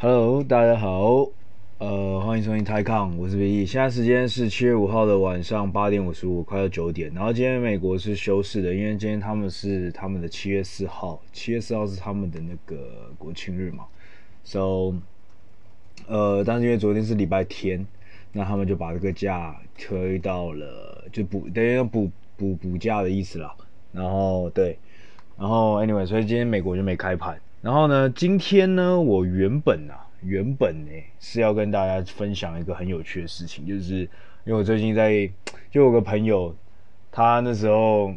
Hello，大家好，呃，欢迎收听 TaiCon，我是 V E，现在时间是七月五号的晚上八点五十五，快要九点。然后今天美国是休市的，因为今天他们是他们的七月四号，七月四号是他们的那个国庆日嘛。So，呃，但是因为昨天是礼拜天，那他们就把这个假推到了，就补等于补补补假的意思啦。然后对，然后 Anyway，所以今天美国就没开盘。然后呢，今天呢，我原本啊，原本呢是要跟大家分享一个很有趣的事情，就是因为我最近在，就有个朋友，他那时候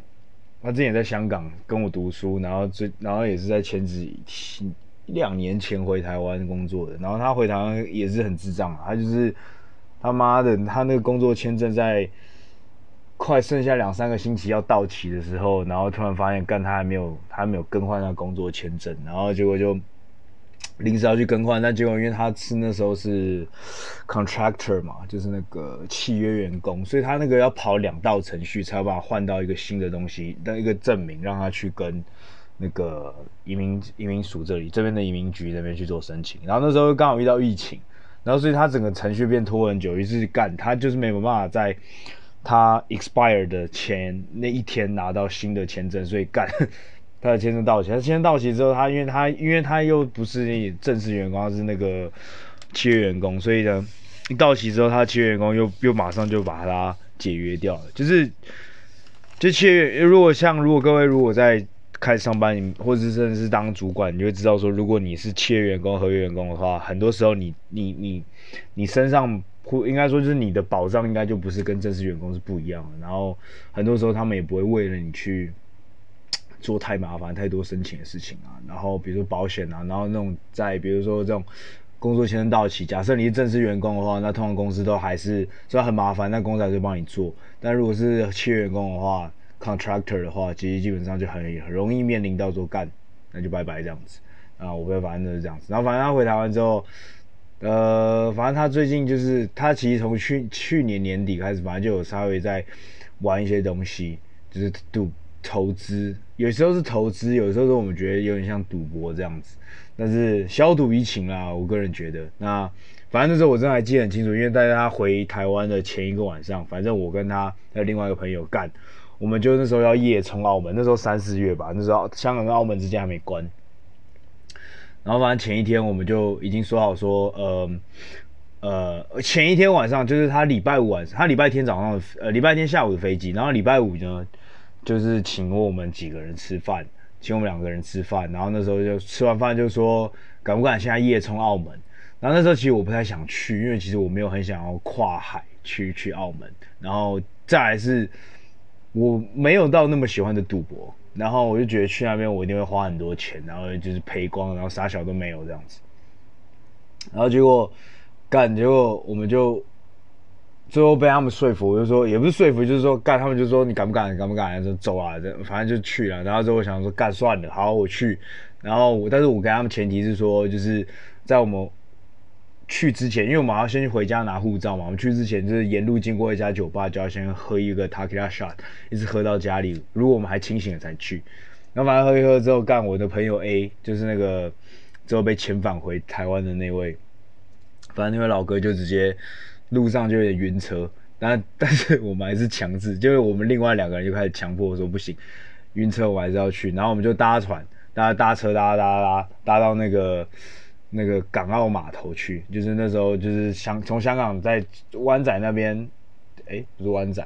他之前在香港跟我读书，然后最然后也是在前几一两年前回台湾工作的，然后他回台湾也是很智障啊，他就是他妈的，他那个工作签证在。快剩下两三个星期要到期的时候，然后突然发现，干他还没有，他还没有更换他工作签证，然后结果就临时要去更换，但结果因为他是那时候是 contractor 嘛，就是那个契约员工，所以他那个要跑两道程序才要把他换到一个新的东西的一个证明，让他去跟那个移民移民署这里这边的移民局那边去做申请，然后那时候刚好遇到疫情，然后所以他整个程序变拖很久，于是干他就是没有办法在。他 expire 的前那一天拿到新的签证，所以干他的签证到期。他签证到期之后，他因为他因为他又不是正式员工，他是那个契约员工，所以呢，一到期之后，他的契约员工又又马上就把他解约掉了。就是就契约，如果像如果各位如果在开始上班，或者是甚至是当主管，你就会知道说，如果你是契约员工、合约员工的话，很多时候你你你你身上。或应该说，就是你的保障应该就不是跟正式员工是不一样的。然后很多时候他们也不会为了你去做太麻烦、太多申请的事情啊。然后比如说保险啊，然后那种在比如说这种工作签证到期，假设你是正式员工的话，那通常公司都还是虽然很麻烦，但公司还是帮你做。但如果是契约员工的话，contractor 的话，其实基本上就很很容易面临到说干，那就拜拜这样子啊。我不会反正就是这样子。然后反正他回台湾之后。呃，反正他最近就是他其实从去去年年底开始，反正就有稍微在玩一些东西，就是赌投资，有时候是投资，有时候是我们觉得有点像赌博这样子，但是消赌怡情啦，我个人觉得。那反正那时候我真的还记得很清楚，因为在他回台湾的前一个晚上，反正我跟他还有另外一个朋友干，我们就那时候要夜冲澳门，那时候三四月吧，那时候香港跟澳门之间还没关。然后反正前一天我们就已经说好说，呃，呃，前一天晚上就是他礼拜五晚上，他礼拜天早上，呃，礼拜天下午的飞机，然后礼拜五呢，就是请我们几个人吃饭，请我们两个人吃饭，然后那时候就吃完饭就说，敢不敢现在夜冲澳门？然后那时候其实我不太想去，因为其实我没有很想要跨海去去澳门，然后再来是，我没有到那么喜欢的赌博。然后我就觉得去那边我一定会花很多钱，然后就是赔光，然后啥小都没有这样子。然后结果干，结果我们就最后被他们说服，我就说也不是说服，就是说干，他们就说你敢不敢，敢不敢，就走啊，反正就去了。然后之后我想说干算了，好我去。然后我，但是我跟他们前提是说，就是在我们。去之前，因为我们要先回家拿护照嘛。我们去之前就是沿路经过一家酒吧，就要先喝一个 t a k i l a shot，一直喝到家里。如果我们还清醒了才去。然后反正喝一喝之后，干我的朋友 A 就是那个之后被遣返回台湾的那位，反正那位老哥就直接路上就有点晕车。但 但是我们还是强制，就是我们另外两个人就开始强迫说不行，晕车我还是要去。然后我们就搭船，搭搭车搭搭搭搭到那个。那个港澳码头去，就是那时候就是香从香港在湾仔那边，哎、不是湾仔，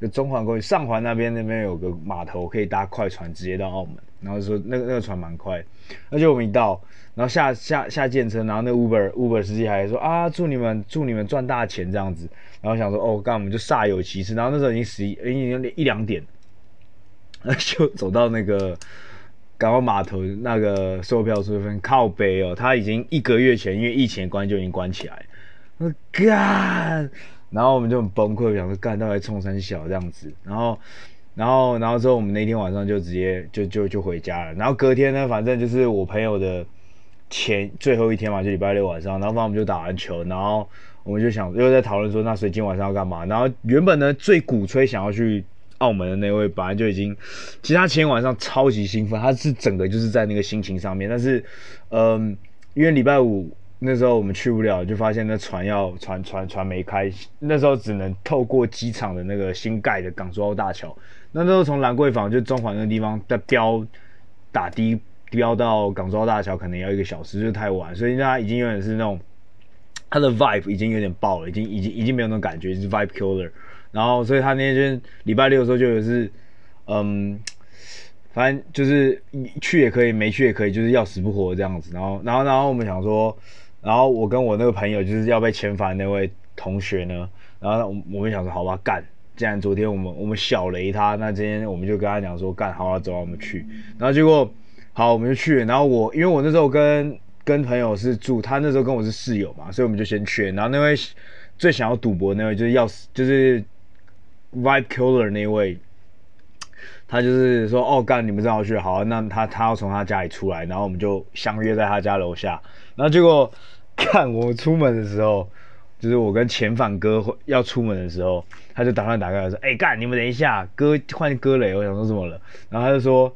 就中环过去上环那边那边有个码头可以搭快船直接到澳门，然后说那个那个船蛮快，而且我们一到，然后下下下电车，然后那 Uber Uber 司机还说啊祝你们祝你们赚大钱这样子，然后想说哦干我们就煞有其事，然后那时候已经十一已经一两点，就走到那个。港澳码头那个售票处分靠北哦，他已经一个月前因为疫情关就已经关起来。我干，然后我们就很崩溃，想说干到来冲三小这样子，然后，然后，然后之后我们那天晚上就直接就就就回家了。然后隔天呢，反正就是我朋友的前最后一天嘛，就礼拜六晚上，然后反正我们就打完球，然后我们就想又在讨论说，那所以今晚上要干嘛？然后原本呢最鼓吹想要去。澳门的那位本来就已经，其实他前晚上超级兴奋，他是整个就是在那个心情上面。但是，嗯，因为礼拜五那时候我们去不了，就发现那船要船船船没开，那时候只能透过机场的那个新盖的港珠澳大桥。那时候从兰桂坊就中环那个地方在飙打的飙到港珠澳大桥，可能要一个小时，就太晚，所以他已经有点是那种它的 vibe 已经有点爆了，已经已经已经没有那种感觉，是 vibe killer。然后所以他那天礼拜六的时候就有是，嗯。反正就是去也可以，没去也可以，就是要死不活这样子。然后，然后，然后我们想说，然后我跟我那个朋友就是要被遣返那位同学呢，然后我们想说，好吧，干，既然昨天我们我们小雷他，那今天我们就跟他讲说，干，好了，走，我们去。然后结果，好，我们就去了。然后我因为我那时候跟跟朋友是住，他那时候跟我是室友嘛，所以我们就先去。然后那位最想要赌博那位就是要死，就是 Vibe Killer 那位。他就是说，哦，干，你们正好去，好，那他他要从他家里出来，然后我们就相约在他家楼下，然后结果 看我出门的时候，就是我跟遣返哥要出门的时候，他就打算打开来说，哎，干，你们等一下，哥换哥雷，我想说什么了，然后他就说，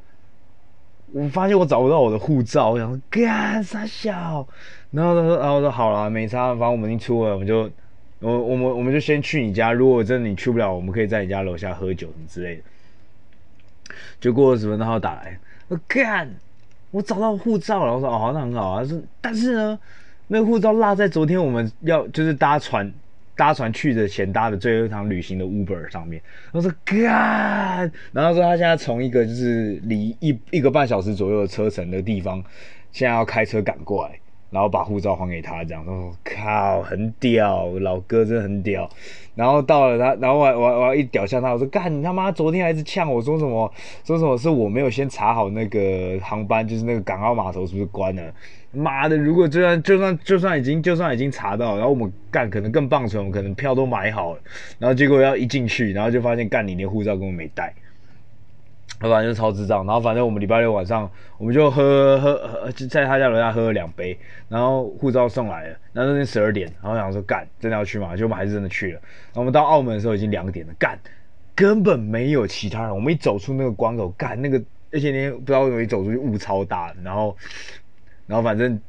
我发现我找不到我的护照，我想说，干傻小，然后他说，然后我说好了，没差，反正我们已经出了，我们就我我们我们就先去你家，如果真的你去不了，我们可以在你家楼下喝酒什么之类的。就过了十分钟，他打来，我干，我找到护照了。我说哦，那很好啊。说，但是呢，那个护照落在昨天我们要就是搭船搭船去的前搭的最后一趟旅行的 Uber 上面。我说干，然后说他现在从一个就是离一一个半小时左右的车程的地方，现在要开车赶过来。然后把护照还给他，这样他说，靠，很屌，老哥真的很屌。然后到了他，然后我我我一屌向他，我说干你他妈，昨天还是呛我说什么，说什么是我没有先查好那个航班，就是那个港澳码头是不是关了？妈的，如果就算就算就算已经就算已经查到，然后我们干可能更棒存，我们可能票都买好了，然后结果要一进去，然后就发现干你连护照根本没带。他反正就超智障，然后反正我们礼拜六晚上我们就喝喝喝，在他家楼下喝了两杯，然后护照送来了，然后那天十二点，然后想说干，真的要去吗？就我们还是真的去了。我们到澳门的时候已经两点了，干，根本没有其他人。我们一走出那个关口，干那个，那些那天不知道为什么一走出去雾超大，然后，然后反正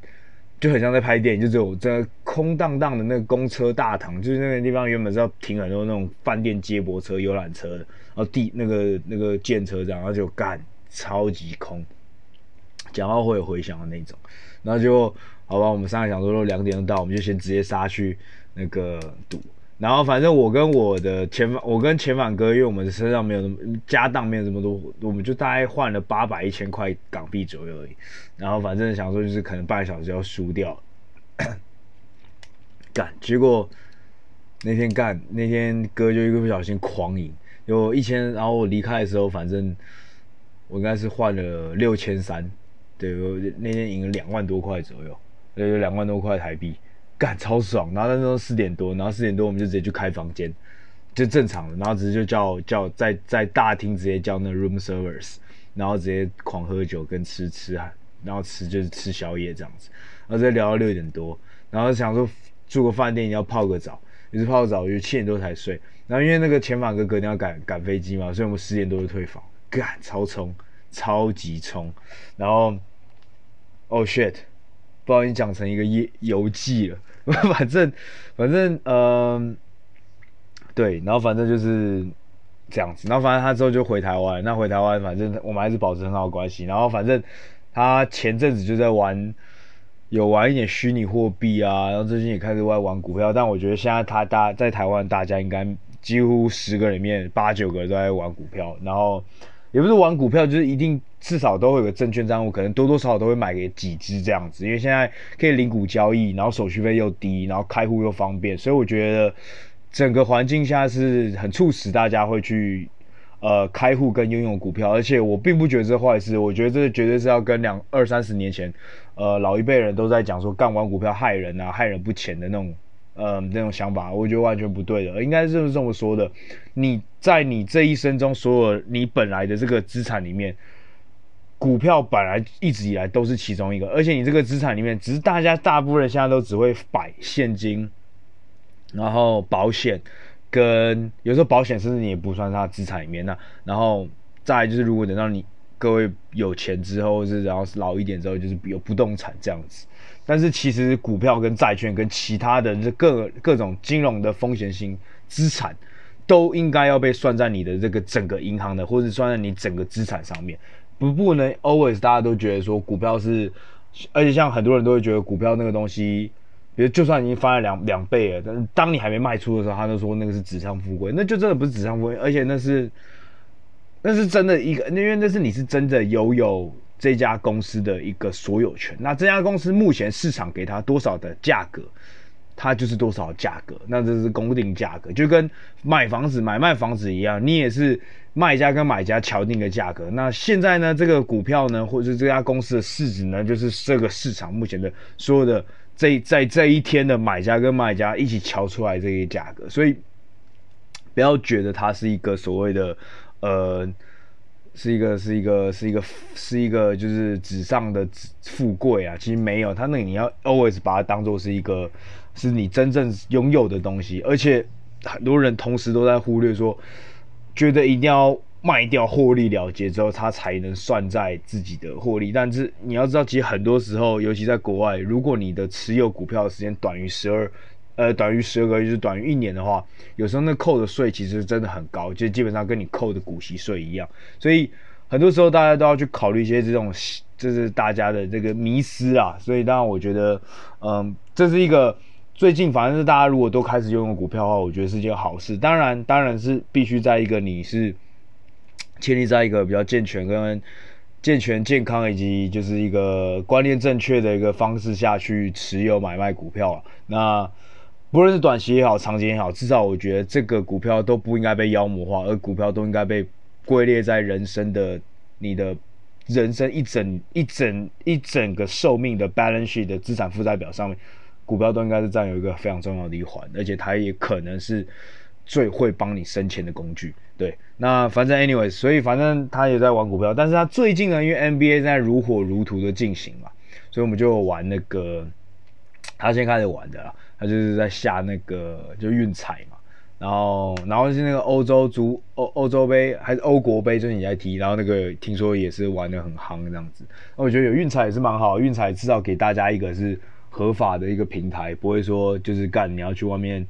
就很像在拍电影，就只有这空荡荡的那个公车大堂，就是那个地方原本是要停很多那种饭店接驳车、游览车的。然后地那个那个建车这样，然后就干超级空，讲话会有回响的那种。然后就好吧，我们三个想说两点就到，我们就先直接杀去那个赌。然后反正我跟我的前，我跟遣返哥，因为我们身上没有那么家当，没有这么多，我们就大概换了八百一千块港币左右而已。然后反正想说就是可能半个小时要输掉，干结果那天干那天哥就一个不小心狂赢。有一千，然后我离开的时候，反正我应该是换了六千三，对，我那天赢了两万多块左右，对，就两万多块台币，干超爽。然后那时候四点多，然后四点多我们就直接去开房间，就正常的，然后直接就叫叫在在大厅直接叫那 room service，然后直接狂喝酒跟吃吃，然后吃就是吃宵夜这样子，然后直接聊到六点多，然后想说住个饭店要泡个澡。也是泡个澡，我就七点多才睡。然后因为那个遣返哥隔天要赶赶飞机嘛，所以我们十点多就退房，干超冲，超级冲。然后，Oh shit，不好意思讲成一个游游记了。反正反正嗯、对，然后反正就是这样子。然后反正他之后就回台湾，那回台湾反正我们还是保持很好的关系。然后反正他前阵子就在玩。有玩一点虚拟货币啊，然后最近也开始在玩股票，但我觉得现在他大在台湾，大家应该几乎十个里面八九个都在玩股票，然后也不是玩股票，就是一定至少都会有个证券账户，可能多多少少都会买给几只这样子，因为现在可以零股交易，然后手续费又低，然后开户又方便，所以我觉得整个环境下是很促使大家会去。呃，开户跟拥有股票，而且我并不觉得是坏事，我觉得这绝对是要跟两二三十年前，呃，老一辈人都在讲说干玩股票害人啊，害人不浅的那种，呃，那种想法，我觉得完全不对的，应该是这么说的。你在你这一生中，所有你本来的这个资产里面，股票本来一直以来都是其中一个，而且你这个资产里面，只是大家大部分人现在都只会摆现金，然后保险。跟有时候保险甚至你也不算它资产里面，那然后再就是如果等到你各位有钱之后，是然后老一点之后，就是有不动产这样子。但是其实股票跟债券跟其他的这各各种金融的风险性资产，都应该要被算在你的这个整个银行的，或者算在你整个资产上面，不不能 always 大家都觉得说股票是，而且像很多人都会觉得股票那个东西，比如就算已经翻了两两倍了，但是当你还没卖出的时候，他就说那个是纸上富贵，那就真的不是纸上富贵，而且那是那是真的一个，因为那是你是真的拥有这家公司的一个所有权，那这家公司目前市场给他多少的价格，它就是多少价格，那这是公定价格，就跟买房子、买卖房子一样，你也是卖家跟买家敲定的价格。那现在呢，这个股票呢，或者是这家公司的市值呢，就是这个市场目前的所有的这在这一天的买家跟卖家一起敲出来这些价格。所以不要觉得它是一个所谓的呃，是一个是一个是一个是一个就是纸上的富贵啊，其实没有，它那个你要 always 把它当做是一个。是你真正拥有的东西，而且很多人同时都在忽略说，觉得一定要卖掉获利了结之后，他才能算在自己的获利。但是你要知道，其实很多时候，尤其在国外，如果你的持有股票的时间短于十二，呃，短于十二个月，就是短于一年的话，有时候那扣的税其实真的很高，就基本上跟你扣的股息税一样。所以很多时候大家都要去考虑一些这种，就是大家的这个迷思啊。所以当然，我觉得，嗯，这是一个。最近反正是大家如果都开始拥有股票的话，我觉得是件好事。当然，当然是必须在一个你是建立在一个比较健全、跟健全、健康以及就是一个观念正确的一个方式下去持有买卖股票啊。那不论是短期也好，长期也好，至少我觉得这个股票都不应该被妖魔化，而股票都应该被归列在人生的你的人生一整一整一整个寿命的 balance sheet 的资产负债表上面。股票都应该是占有一个非常重要的一环，而且它也可能是最会帮你生钱的工具。对，那反正 anyways，所以反正他也在玩股票，但是他最近呢，因为 NBA 在如火如荼的进行嘛，所以我们就玩那个他先开始玩的啦，他就是在下那个就运彩嘛，然后然后是那个欧洲足欧欧洲杯还是欧国杯，就是你在踢，然后那个听说也是玩的很夯这样子，那我觉得有运彩也是蛮好，运彩至少给大家一个是。合法的一个平台，不会说就是干你要去外面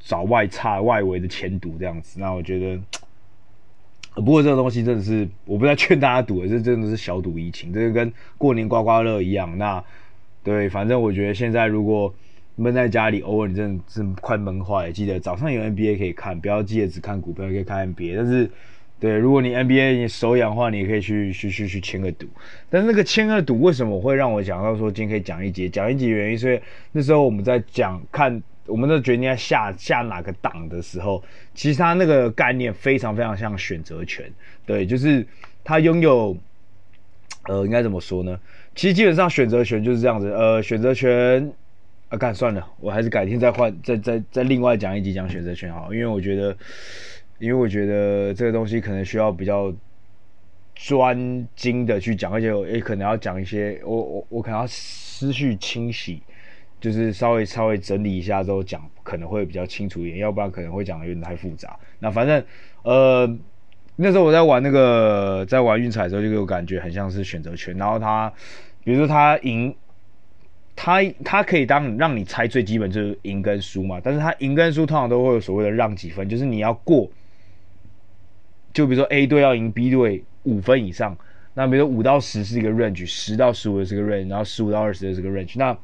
找外差外围的钱赌这样子。那我觉得，不过这个东西真的是我不再劝大家赌，这真的是小赌怡情，这个跟过年刮刮乐一样。那对，反正我觉得现在如果闷在家里，偶尔你真的是快闷坏了，记得早上有 NBA 可以看，不要记得只看股票，可以看 NBA，但是。对，如果你 NBA 你手痒的话，你也可以去去去去签个赌。但是那个签个赌，为什么会让我讲到说今天可以讲一节？讲一节原因是，那时候我们在讲看，我们在决定要下下哪个档的时候，其实它那个概念非常非常像选择权。对，就是它拥有，呃，应该怎么说呢？其实基本上选择权就是这样子。呃，选择权，啊，干算了，我还是改天再换，再再再另外讲一集讲选择权好，因为我觉得。因为我觉得这个东西可能需要比较专精的去讲，而且也可能要讲一些，我我我可能要思绪清洗，就是稍微稍微整理一下之后讲，可能会比较清楚一点，要不然可能会讲的有点太复杂。那反正呃那时候我在玩那个在玩运彩的时候，就给我感觉很像是选择权，然后他比如说他赢，他他可以当让你猜最基本就是赢跟输嘛，但是他赢跟输通常都会有所谓的让几分，就是你要过。就比如说 A 队要赢 B 队五分以上，那比如说五到十是一个 range，十到十五是个 range，然后十五到二十是个 range。那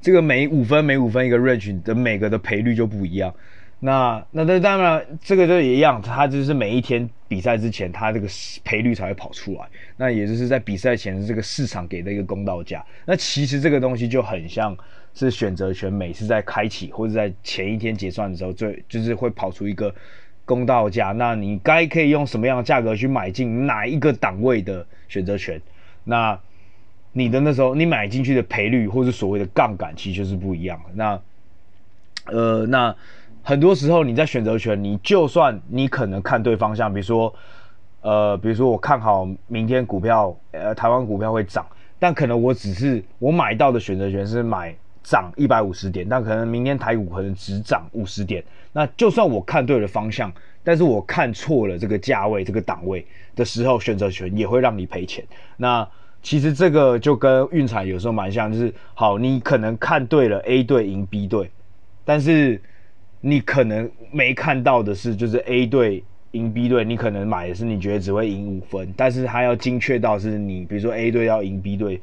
这个每五分每五分一个 range 的每个的赔率就不一样。那那那当然这个就也一样，它就是每一天比赛之前，它这个赔率才会跑出来。那也就是在比赛前这个市场给的一个公道价。那其实这个东西就很像是选择权，每次在开启或者在前一天结算的时候，最就是会跑出一个。公道价，那你该可以用什么样的价格去买进哪一个档位的选择权？那你的那时候你买进去的赔率或者所谓的杠杆，其实就是不一样。那呃，那很多时候你在选择权，你就算你可能看对方向，比如说呃，比如说我看好明天股票，呃，台湾股票会涨，但可能我只是我买到的选择权是买。涨一百五十点，但可能明天台股可能只涨五十点。那就算我看对了方向，但是我看错了这个价位、这个档位的时候，选择权也会让你赔钱。那其实这个就跟运彩有时候蛮像，就是好，你可能看对了 A 队赢 B 队，但是你可能没看到的是，就是 A 队赢 B 队，你可能买的是你觉得只会赢五分，但是它要精确到是你，比如说 A 队要赢 B 队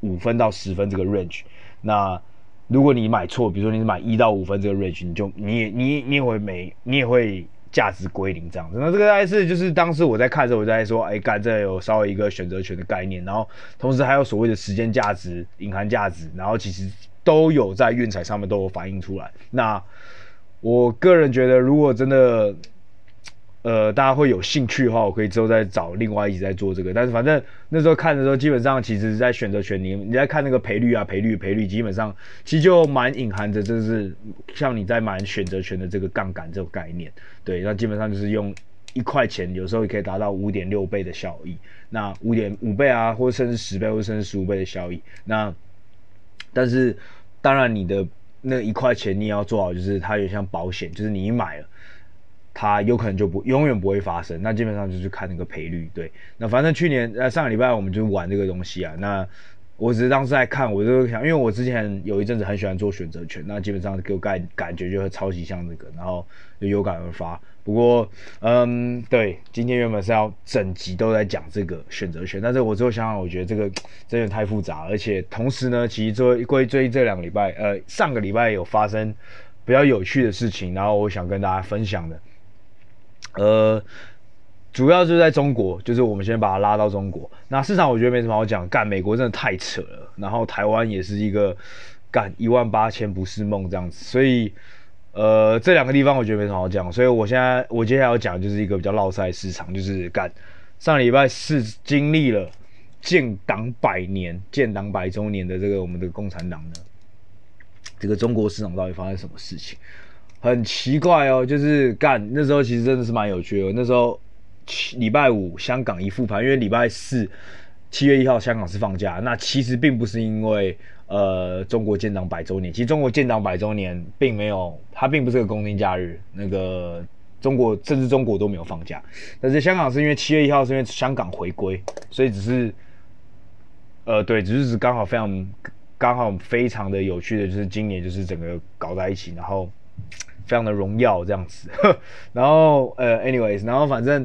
五分到十分这个 range，那如果你买错，比如说你买一到五分这个 range，你就你也你你也会没你也会。价值归零这样子，那这个大概是就是当时我在看的时候，我在说，哎，干这有稍微一个选择权的概念，然后同时还有所谓的时间价值、隐含价值，然后其实都有在运彩上面都有反映出来。那我个人觉得，如果真的。呃，大家会有兴趣的话，我可以之后再找另外一集再做这个。但是反正那时候看的时候，基本上其实是在选择权，你你在看那个赔率啊，赔率赔率，基本上其实就蛮隐含着，就是像你在买选择权的这个杠杆这种概念。对，那基本上就是用一块钱，有时候也可以达到五点六倍的效益。那五点五倍啊，或者甚至十倍，或者甚至十五倍的效益。那但是当然你的那一块钱，你也要做好，就是它有像保险，就是你买了。它有可能就不永远不会发生，那基本上就是看那个赔率。对，那反正去年呃上个礼拜我们就玩这个东西啊。那我只是当时在看，我就想，因为我之前有一阵子很喜欢做选择权，那基本上给我感感觉就会超级像这个，然后就有感而发。不过，嗯，对，今天原本是要整集都在讲这个选择权，但是我最后想想，我觉得这个 真的太复杂，而且同时呢，其实最归最近这两个礼拜，呃，上个礼拜有发生比较有趣的事情，然后我想跟大家分享的。呃，主要就是在中国，就是我们先把它拉到中国。那市场我觉得没什么好讲，干美国真的太扯了。然后台湾也是一个干一万八千不是梦这样子，所以呃这两个地方我觉得没什么好讲。所以我现在我接下来要讲就是一个比较绕赛市场，就是干上礼拜四经历了建党百年、建党百周年的这个我们的共产党呢，这个中国市场到底发生什么事情？很奇怪哦，就是干那时候其实真的是蛮有趣的。那时候七礼拜五香港一复盘，因为礼拜四七月一号香港是放假。那其实并不是因为呃中国建党百周年，其实中国建党百周年并没有，它并不是个公定假日。那个中国甚至中国都没有放假，但是香港是因为七月一号是因为香港回归，所以只是呃对，只是刚好非常刚好非常的有趣的就是今年就是整个搞在一起，然后。非常的荣耀这样子，然后呃，anyways，然后反正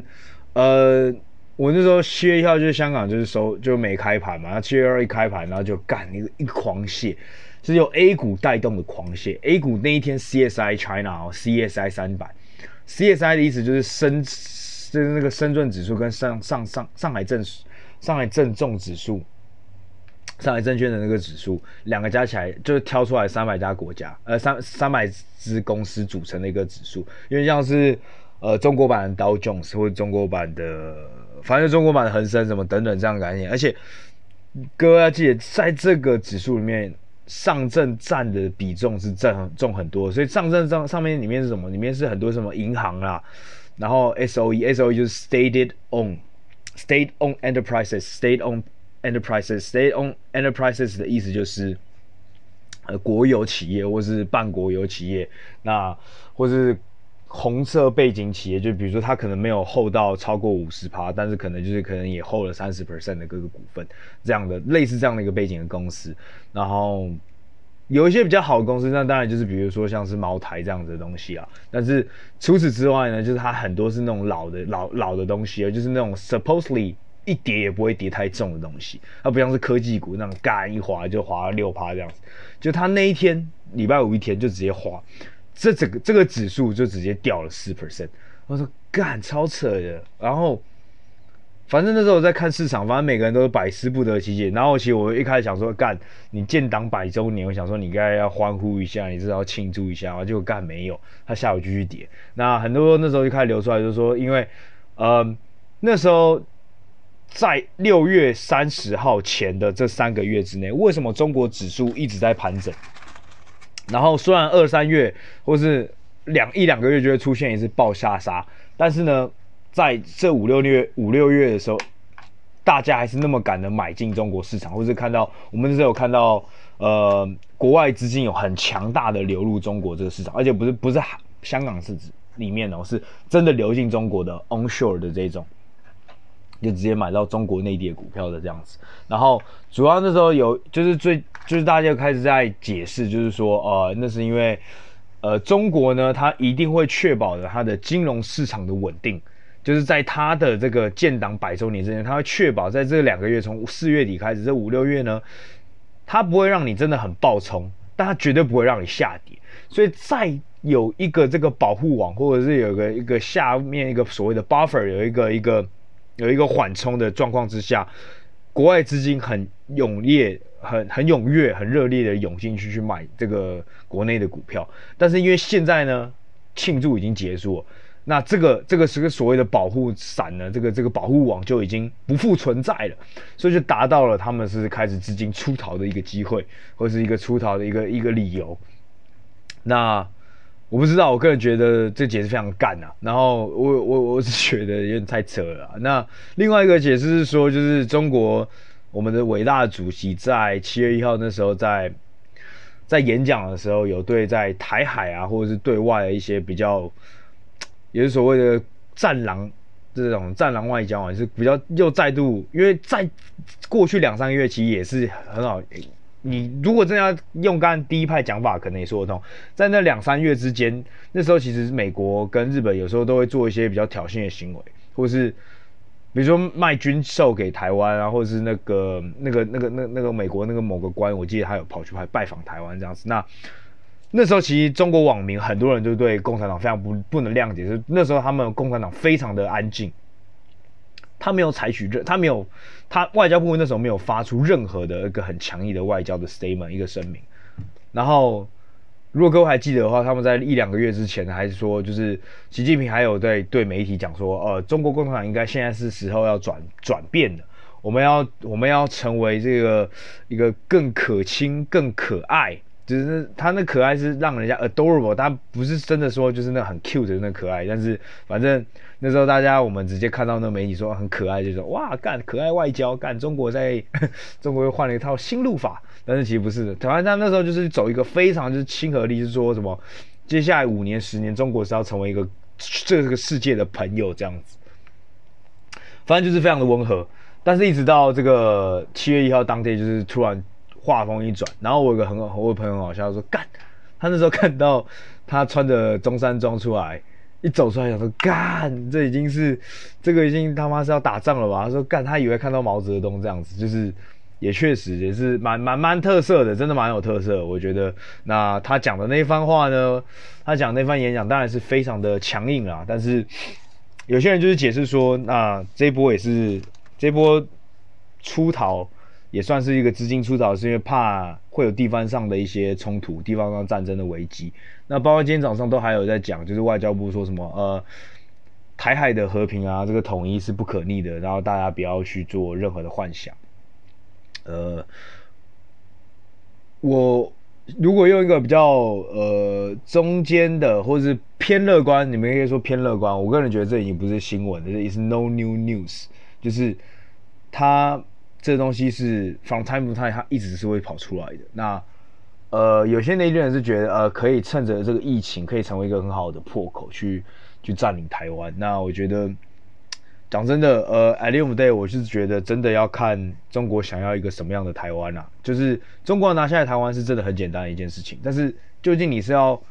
呃，我那时候七月一号就是香港就是收就没开盘嘛，然后七月二一开盘，然后就干一个一狂泻，是由 A 股带动的狂泻。A 股那一天 CSI China 哦，CSI 三百，CSI 的意思就是深就是那个深圳指数跟上上上上海证上海证重指数。上海证券的那个指数，两个加起来就是挑出来三百家国家，呃，三三百支公司组成的一个指数，因为像是呃中国版的 Dow Jones 或者中国版的，反正中国版的恒生什么等等这样的概念。而且各位要记得，在这个指数里面，上证占的比重是占重很多，所以上证上上面里面是什么？里面是很多什么银行啦，然后 SOE SOE 就是 statedonestate Owned Enterprises State Owned Enterprises, state-owned enterprises 的意思就是，呃，国有企业或是半国有企业，那或是红色背景企业，就比如说它可能没有厚到超过五十趴，但是可能就是可能也厚了三十 percent 的各个股份，这样的类似这样的一个背景的公司。然后有一些比较好的公司，那当然就是比如说像是茅台这样子的东西啊。但是除此之外呢，就是它很多是那种老的老老的东西啊，就是那种 supposedly。一跌也不会跌太重的东西，它不像是科技股那种干一滑就滑六趴这样子，就它那一天礼拜五一天就直接滑，这整个这个指数就直接掉了四 percent。我说干超扯的，然后反正那时候我在看市场，反正每个人都是百思不得其解。然后其实我一开始想说干你建党百周年，我想说你应该要欢呼一下，你至少要庆祝一下，结果干没有，它下午继续跌。那很多那时候就开始流出来，就是说因为呃那时候。在六月三十号前的这三个月之内，为什么中国指数一直在盘整？然后虽然二三月或是两一两个月就会出现一次爆下杀，但是呢，在这五六月五六月的时候，大家还是那么敢的买进中国市场，或是看到我们那时候有看到呃国外资金有很强大的流入中国这个市场，而且不是不是香港市值里面哦，是真的流进中国的 onshore 的这种。就直接买到中国内地的股票的这样子。然后主要那时候有就是最就是大家开始在解释，就是说呃那是因为呃中国呢，它一定会确保的它的金融市场的稳定。就是在它的这个建党百周年之前，它会确保在这两个月，从四月底开始，这五六月呢，它不会让你真的很暴冲，但它绝对不会让你下跌。所以在有一个这个保护网，或者是有一个一个下面一个所谓的 buffer，有一个一个有一个缓冲的状况之下，国外资金很踊跃、很很踊跃、很热烈的涌进去去买这个国内的股票。但是因为现在呢，庆祝已经结束了。那这个这个是个所谓的保护伞呢，这个这个保护网就已经不复存在了，所以就达到了他们是开始资金出逃的一个机会，或是一个出逃的一个一个理由。那我不知道，我个人觉得这解释非常干啊。然后我我我是觉得有点太扯了。那另外一个解释是说，就是中国我们的伟大主席在七月一号那时候在在演讲的时候，有对在台海啊，或者是对外的一些比较。也是所谓的“战狼”这种“战狼外交”啊，是比较又再度，因为在过去两三个月其实也是很好。你如果真的要用刚刚第一派讲法，可能也说得通。在那两三月之间，那时候其实美国跟日本有时候都会做一些比较挑衅的行为，或是比如说卖军售给台湾啊，或者是那个那个那个那那个美国那个某个官，我记得他有跑去拜拜访台湾这样子。那那时候其实中国网民很多人就对共产党非常不不能谅解，就是那时候他们共产党非常的安静，他没有采取任，他没有，他外交部那时候没有发出任何的一个很强硬的外交的 statement 一个声明。然后如果各位还记得的话，他们在一两个月之前还是说，就是习近平还有在对媒体讲说，呃，中国共产党应该现在是时候要转转变的，我们要我们要成为这个一个更可亲、更可爱。就是他那可爱是让人家 adorable，他不是真的说就是那很 cute 的那可爱，但是反正那时候大家我们直接看到那媒体说很可爱，就说哇干可爱外交干中国在 中国又换了一套新路法，但是其实不是的，台湾他那时候就是走一个非常就是亲和力，是说什么接下来五年十年中国是要成为一个这个世界的朋友这样子，反正就是非常的温和，但是一直到这个七月一号当天就是突然。话锋一转，然后我有个很好，我有朋友好笑说干，他那时候看到他穿着中山装出来，一走出来想说干，这已经是这个已经他妈是要打仗了吧？他说干，他以为看到毛泽东这样子，就是也确实也是蛮蛮蛮特色的，真的蛮有特色。我觉得那他讲的那番话呢，他讲那番演讲当然是非常的强硬啦，但是有些人就是解释说，那这一波也是这一波出逃。也算是一个资金出逃，是因为怕会有地方上的一些冲突、地方上战争的危机。那包括今天早上都还有在讲，就是外交部说什么呃，台海的和平啊，这个统一是不可逆的，然后大家不要去做任何的幻想。呃，我如果用一个比较呃中间的，或者是偏乐观，你们可以说偏乐观。我个人觉得这已经不是新闻，这是 is no new news，就是他。这个东西是 from time to time，它一直是会跑出来的。那呃，有些内地人是觉得呃，可以趁着这个疫情，可以成为一个很好的破口去去占领台湾。那我觉得讲真的，呃，at the Day，我是觉得真的要看中国想要一个什么样的台湾啊。就是中国拿下来台湾是真的很简单的一件事情，但是究竟你是要？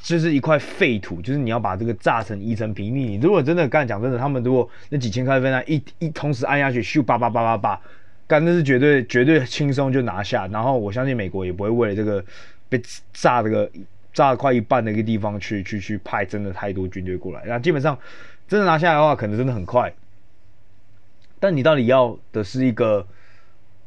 就是一块废土，就是你要把这个炸成一层平地。你如果真的干讲真的，他们如果那几千开飞弹一一同时按下去，咻叭叭叭叭叭，干那是绝对绝对轻松就拿下。然后我相信美国也不会为了这个被炸这个炸快一半的一个地方去去去派真的太多军队过来。那基本上真的拿下来的话，可能真的很快。但你到底要的是一个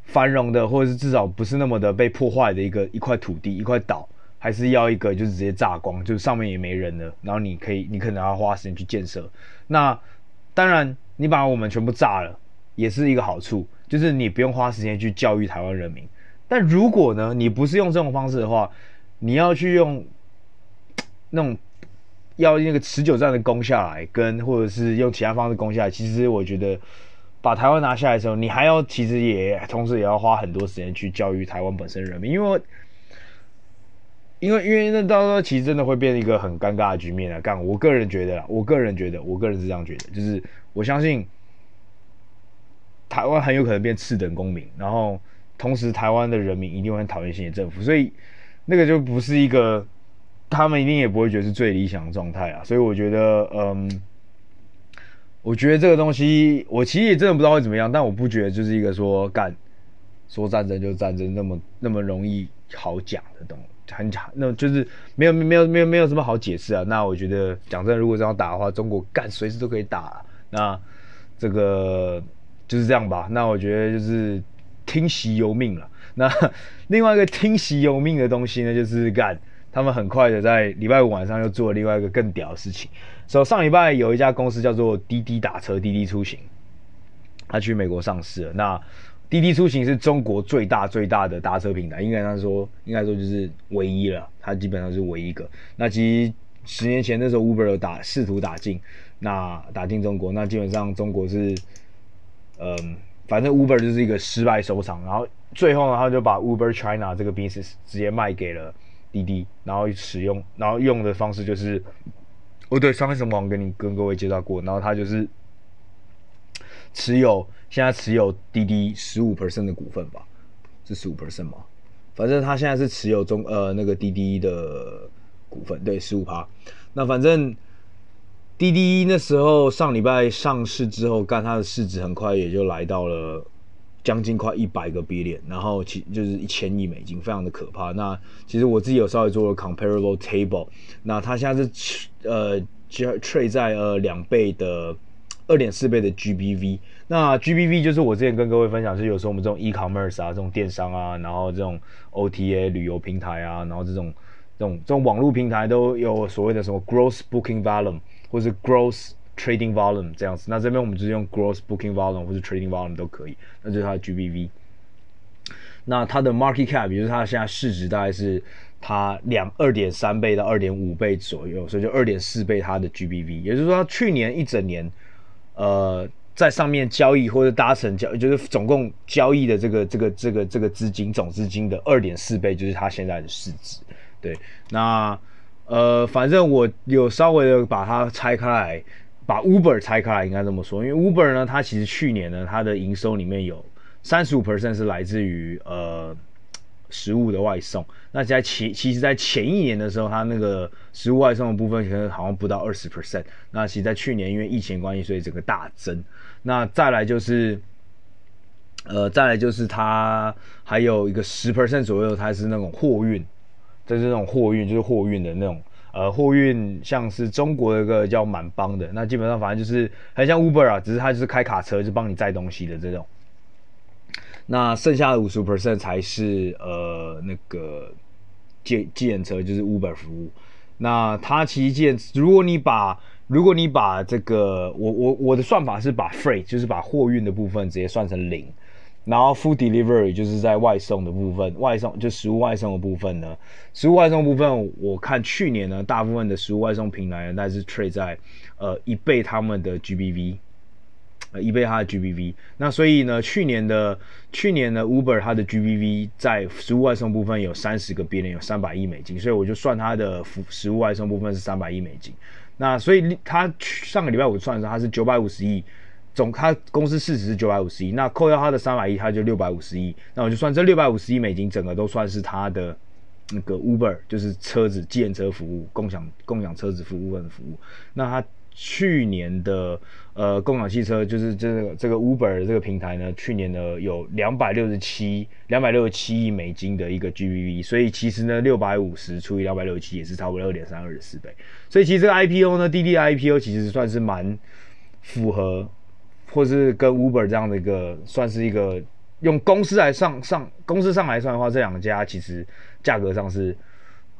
繁荣的，或者是至少不是那么的被破坏的一个一块土地一块岛。还是要一个，就是直接炸光，就是上面也没人了，然后你可以，你可能要花时间去建设。那当然，你把我们全部炸了，也是一个好处，就是你不用花时间去教育台湾人民。但如果呢，你不是用这种方式的话，你要去用那种要那个持久战的攻下来，跟或者是用其他方式攻下来，其实我觉得把台湾拿下来的时候，你还要其实也同时也要花很多时间去教育台湾本身人民，因为。因为因为那到时候其实真的会变一个很尴尬的局面啊干，我个人觉得啦，我个人觉得，我个人是这样觉得，就是我相信台湾很有可能变次等公民，然后同时台湾的人民一定会讨厌新的政府，所以那个就不是一个他们一定也不会觉得是最理想的状态啊。所以我觉得，嗯，我觉得这个东西我其实也真的不知道会怎么样，但我不觉得就是一个说干说战争就战争那么那么容易好讲的东西。很假，那就是没有没有没有没有什么好解释啊。那我觉得讲真，如果这样打的话，中国干随时都可以打。那这个就是这样吧。那我觉得就是听习由命了。那 另外一个听习由命的东西呢，就是干他们很快的在礼拜五晚上又做了另外一个更屌的事情。所以上礼拜有一家公司叫做滴滴打车，滴滴出行，他去美国上市了。那滴滴出行是中国最大最大的搭车平台，应该来说，应该说就是唯一了。它基本上是唯一一个。那其实十年前那时候，Uber 打试图打进，那打进中国，那基本上中国是，嗯、反正 Uber 就是一个失败收场。然后最后呢，他就把 Uber China 这个 business 直接卖给了滴滴，然后使用，然后用的方式就是，哦对，上一什么我跟你跟各位介绍过，然后他就是持有。现在持有滴滴十五 percent 的股份吧，是十五 percent 吗？反正他现在是持有中呃那个滴滴的股份，对，十五趴。那反正滴滴那时候上礼拜上市之后，干它的市值很快也就来到了将近快一百个 billion，然后其就是一千亿美金，非常的可怕。那其实我自己有稍微做了 comparable table，那它现在是呃 trade 在呃两倍的。二点四倍的 GBV，那 GBV 就是我之前跟各位分享，是有时候我们这种 e-commerce 啊，这种电商啊，然后这种 OTA 旅游平台啊，然后这种这种这种网络平台都有所谓的什么 gross booking volume 或是 gross trading volume 这样子。那这边我们就是用 gross booking volume 或是 trading volume 都可以，那就是它的 GBV。那它的 market cap，也就是它现在市值大概是它两二点三倍到二点五倍左右，所以就二点四倍它的 GBV，也就是说它去年一整年。呃，在上面交易或者搭乘交，就是总共交易的这个这个这个这个资金总资金的二点四倍，就是它现在的市值。对，那呃，反正我有稍微的把它拆开来，把 Uber 拆开来，应该这么说，因为 Uber 呢，它其实去年呢，它的营收里面有三十五 percent 是来自于呃。食物的外送，那在前其实，在前一年的时候，它那个食物外送的部分可能好像不到二十 percent。那其实，在去年因为疫情关系，所以整个大增。那再来就是，呃，再来就是它还有一个十 percent 左右，它是那种货运，就是那种货运，就是货运的那种，呃，货运像是中国的一个叫满帮的，那基本上反正就是很像 Uber 啊，只是它就是开卡车，就帮你载东西的这种。那剩下的五十 percent 才是呃那个计计程车，就是 Uber 服务。那它其实计，如果你把如果你把这个我我我的算法是把 freight 就是把货运的部分直接算成零，然后 food delivery 就是在外送的部分，外送就食物外送的部分呢，食物外送部分我看去年呢，大部分的食物外送平台呢，那是 trade 在呃一倍他们的 GBV。呃，一倍它的 GBV，那所以呢，去年的去年的 Uber 它的 GBV 在食物外送部分有三十个 billion，有三百亿美金，所以我就算它的服食物外送部分是三百亿美金。那所以它上个礼拜五算的时候，它是九百五十亿，总它公司市值是九百五十亿，那扣掉它的三百亿，它就六百五十亿。那我就算这六百五十亿美金，整个都算是它的那个 Uber，就是车子、计程车服务、共享共享车子服务的服务。那它。去年的呃共享汽车就是这个这个 Uber 这个平台呢，去年呢有两百六十七两百六十七亿美金的一个 GBV，所以其实呢六百五十除以两百六十七也是差不多二点三二十四倍，所以其实这个 IPO 呢，滴滴 IPO 其实算是蛮符合，或是跟 Uber 这样的一个算是一个用公司来上上公司上来算的话，这两家其实价格上是。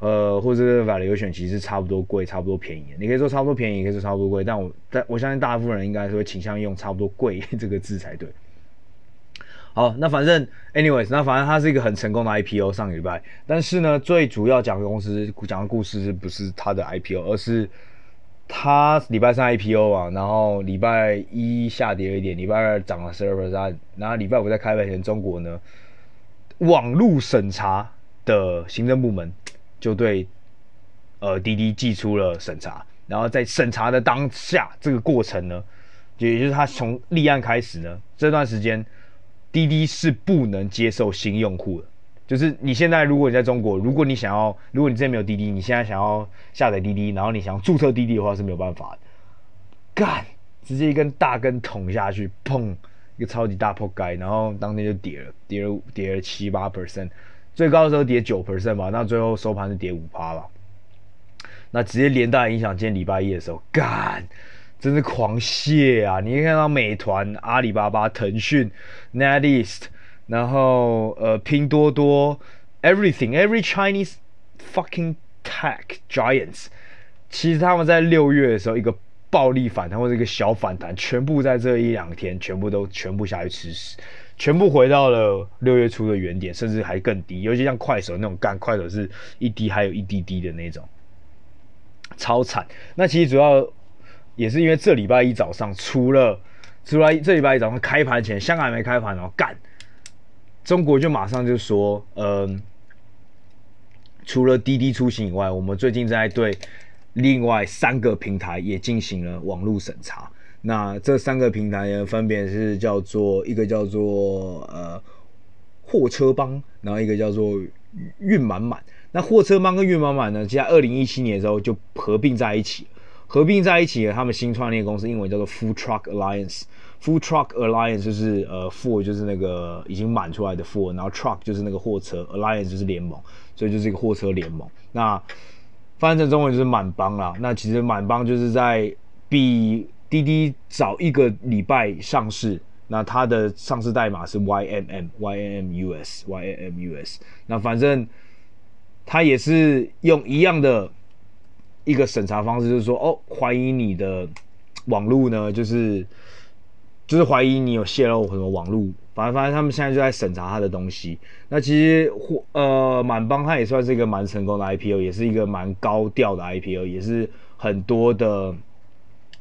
呃，或者是 valuation 其实差不多贵，差不多便宜。你可以说差不多便宜，也可以说差不多贵。但我但我相信大部分人应该是会倾向用差不多贵这个字才对。好，那反正 anyways，那反正它是一个很成功的 IPO 上个礼拜。但是呢，最主要讲的公司讲的故事是不是它的 IPO，而是它礼拜三 IPO 啊，然后礼拜一下跌了一点，礼拜二涨了十二 percent，然后礼拜五在开盘前，中国呢网络审查的行政部门。就对，呃，滴滴寄出了审查，然后在审查的当下，这个过程呢，也就是他从立案开始呢，这段时间滴滴是不能接受新用户的。就是你现在如果你在中国，如果你想要，如果你之前没有滴滴，你现在想要下载滴滴，然后你想要注册滴滴的话是没有办法的。干，直接一根大根捅下去，砰，一个超级大破盖，然后当天就跌了，跌了跌了七八 percent，最高的时候跌九 percent 吧，那最后收盘是跌五趴了。那直接连带影响今天礼拜一的时候，干，真是狂泻啊！你可以看到美团、阿里巴巴、腾讯、NetEase。然后呃，拼多多，everything every Chinese fucking tech giants，其实他们在六月的时候一个暴力反弹或者一个小反弹，全部在这一两天全部都全部下去吃屎，全部回到了六月初的原点，甚至还更低。尤其像快手那种干，快手是一滴还有一滴滴的那种，超惨。那其实主要也是因为这礼拜一早上，除了除了这礼拜一早上开盘前，香港还没开盘哦，干。中国就马上就说，嗯，除了滴滴出行以外，我们最近在对另外三个平台也进行了网络审查。那这三个平台呢，分别是叫做一个叫做呃货车帮，然后一个叫做运满满。那货车帮跟运满满呢，其实在二零一七年的时候就合并在一起，合并在一起，他们新创立的公司英文叫做 Full Truck Alliance。Full Truck Alliance 就是呃，Full 就是那个已经满出来的 Full，然后 Truck 就是那个货车，Alliance 就是联盟，所以就是一个货车联盟。那翻译成中文就是满帮啦。那其实满帮就是在比滴滴早一个礼拜上市，那它的上市代码是 YMM，YMMUS，YMMUS。那反正它也是用一样的一个审查方式，就是说哦，怀疑你的网络呢，就是。就是怀疑你有泄露什么网络，反正反正他们现在就在审查他的东西。那其实或呃满帮它也算是一个蛮成功的 IPO，也是一个蛮高调的 IPO，也是很多的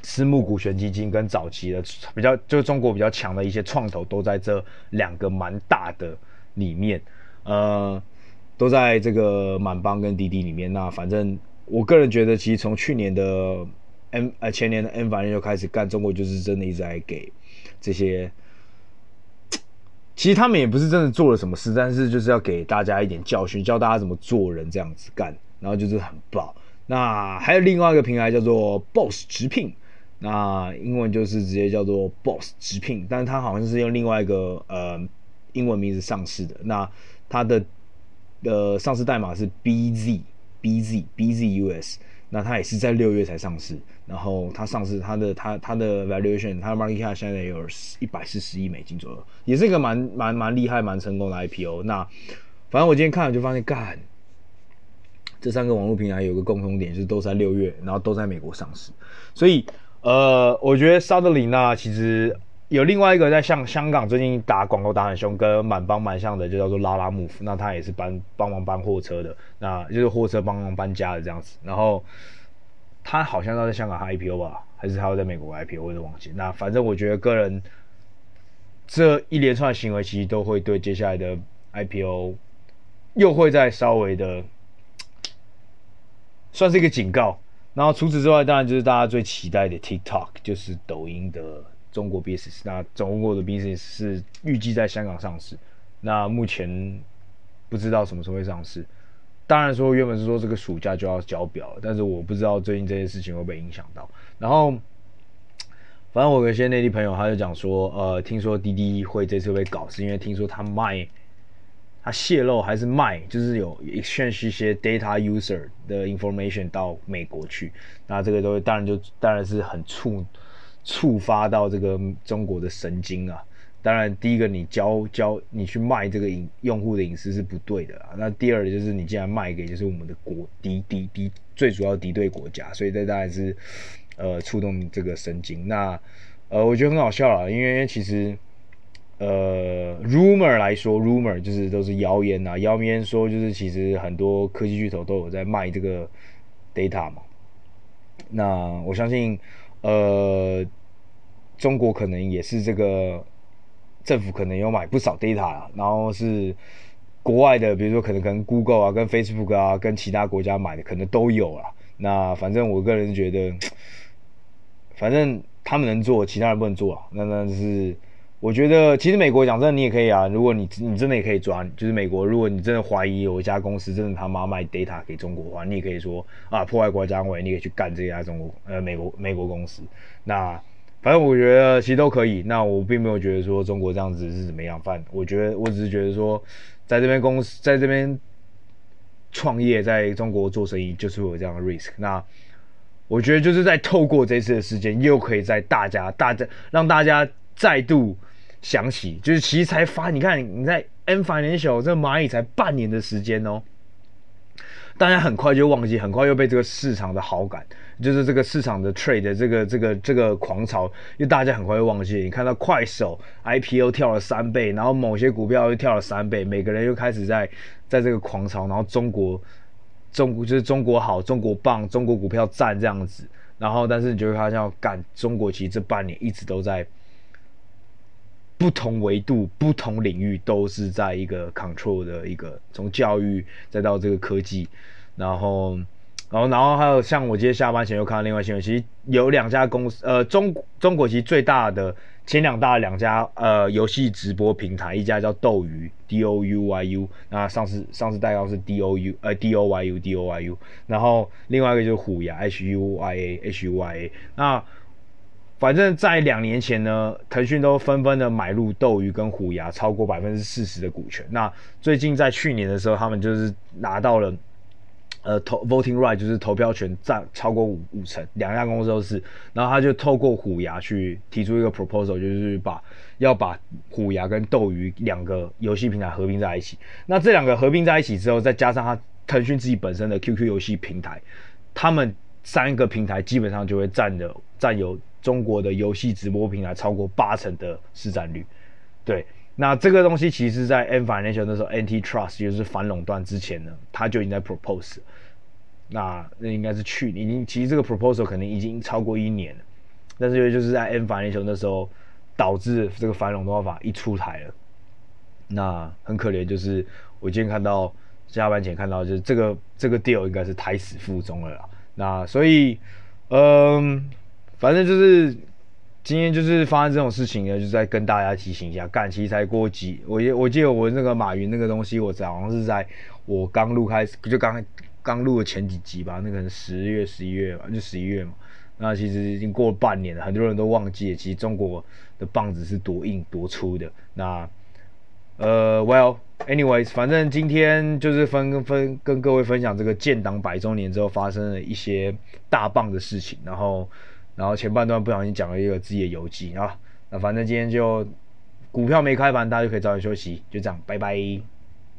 私募股权基金跟早期的比较就是中国比较强的一些创投都在这两个蛮大的里面，呃，都在这个满帮跟滴滴里面。那反正我个人觉得，其实从去年的 M 呃前年的 M 反正就开始干，中国就是真的一直在给。这些其实他们也不是真的做了什么事，但是就是要给大家一点教训，教大家怎么做人这样子干，然后就是很爆。那还有另外一个平台叫做 Boss 直聘，那英文就是直接叫做 Boss 直聘，但是它好像是用另外一个呃英文名字上市的。那它的呃上市代码是 BZ BZ BZUS。那它也是在六月才上市，然后它上市，它的它它的 valuation，它的 market cap 现在也有一百四十亿美金左右，也是一个蛮蛮蛮厉害、蛮成功的 IPO。那反正我今天看了就发现，干，这三个网络平台有个共同点，就是都在六月，然后都在美国上市。所以，呃，我觉得 Suddenly 那其实。有另外一个在像香港最近打广告打很凶，跟满帮蛮像的，就叫做拉拉 Move，那他也是搬帮忙搬货车的，那就是货车帮忙搬家的这样子。然后他好像要在香港 IPO 吧，还是他要在美国 IPO，我也忘记。那反正我觉得个人这一连串行为，其实都会对接下来的 IPO 又会再稍微的算是一个警告。然后除此之外，当然就是大家最期待的 TikTok，就是抖音的。中国 business，那中国的 business 是预计在香港上市，那目前不知道什么时候会上市。当然说原本是说这个暑假就要交表，但是我不知道最近这件事情会不会影响到。然后，反正我有些内地朋友他就讲说，呃，听说滴滴会这次被搞，是因为听说他卖，他泄露还是卖，就是有 exchange 一些 data user 的 information 到美国去，那这个都当然就当然是很触。触发到这个中国的神经啊！当然，第一个你交交你去卖这个隐用户的隐私是不对的啊。那第二个就是你既然卖给就是我们的国敌敌敌最主要敌对国家，所以这当然是呃触动这个神经。那呃我觉得很好笑啊，因为其实呃 rumor 来说，rumor 就是都是谣言呐，谣言说就是其实很多科技巨头都有在卖这个 data 嘛。那我相信。呃，中国可能也是这个政府可能有买不少 data 啊，然后是国外的，比如说可能跟 Google 啊、跟 Facebook 啊、跟其他国家买的可能都有啊。那反正我个人觉得，反正他们能做，其他人不能做啊。那那就是我觉得，其实美国讲真的，你也可以啊。如果你你真的也可以抓，就是美国，如果你真的怀疑有一家公司真的他妈卖 data 给中国的话，你也可以说啊，破坏国家安危，你可以去干这家中国呃美国美国公司。那反正我觉得其实都可以。那我并没有觉得说中国这样子是怎么样。反正我觉得我只是觉得说，在这边公司在这边创业，在中国做生意，就是会有这样的 risk。那我觉得就是在透过这次的事件，又可以在大家大家让大家再度想起，就是其实才发，你看你在 N 年小这蚂蚁才半年的时间哦。大家很快就忘记，很快又被这个市场的好感，就是这个市场的 trade 的这个这个这个狂潮，因为大家很快就忘记。你看到快手 IPO 跳了三倍，然后某些股票又跳了三倍，每个人又开始在在这个狂潮，然后中国中国就是中国好，中国棒，中国股票赞这样子。然后，但是你就会发现，干中国其实这半年一直都在不同维度、不同领域都是在一个 control 的一个，从教育再到这个科技。然后，然后，然后还有像我今天下班前又看到另外新闻，其实有两家公司，呃，中中国其实最大的前两大两家呃游戏直播平台，一家叫斗鱼 D O U Y U，那上市上市代号是 D O U 呃 D O Y U D O Y U，然后另外一个就是虎牙 H U Y A H U Y A，那反正在两年前呢，腾讯都纷纷的买入斗鱼跟虎牙超过百分之四十的股权，那最近在去年的时候，他们就是拿到了。呃，投 voting right 就是投票权占超过五五成，两家公司都是，然后他就透过虎牙去提出一个 proposal，就是把要把虎牙跟斗鱼两个游戏平台合并在一起。那这两个合并在一起之后，再加上他腾讯自己本身的 QQ 游戏平台，他们三个平台基本上就会占的占有中国的游戏直播平台超过八成的市占率，对。那这个东西其实，在 N Financial 那时候，NT Trust 就是反垄断之前呢，他就已经在 propose。那那应该是去年，已经其实这个 proposal 可能已经超过一年了。但是因为就是在 N Financial 那时候，导致这个反垄断法一出台了，那很可怜，就是我今天看到下班前看到，就是这个这个 deal 应该是胎死腹中了啦。那所以，嗯，反正就是。今天就是发生这种事情呢，就在跟大家提醒一下。干，其实才过几，我我记得我那个马云那个东西，我好像是在我刚录开始，就刚刚录的前几集吧，那可能十月、十一月吧，就十一月嘛。那其实已经过了半年了，很多人都忘记了，其实中国的棒子是多硬多粗的。那呃，Well，anyways，反正今天就是分分跟各位分享这个建党百周年之后发生了一些大棒的事情，然后。然后前半段不小心讲了一个自己的游记啊，那反正今天就股票没开盘，大家就可以早点休息，就这样，拜拜。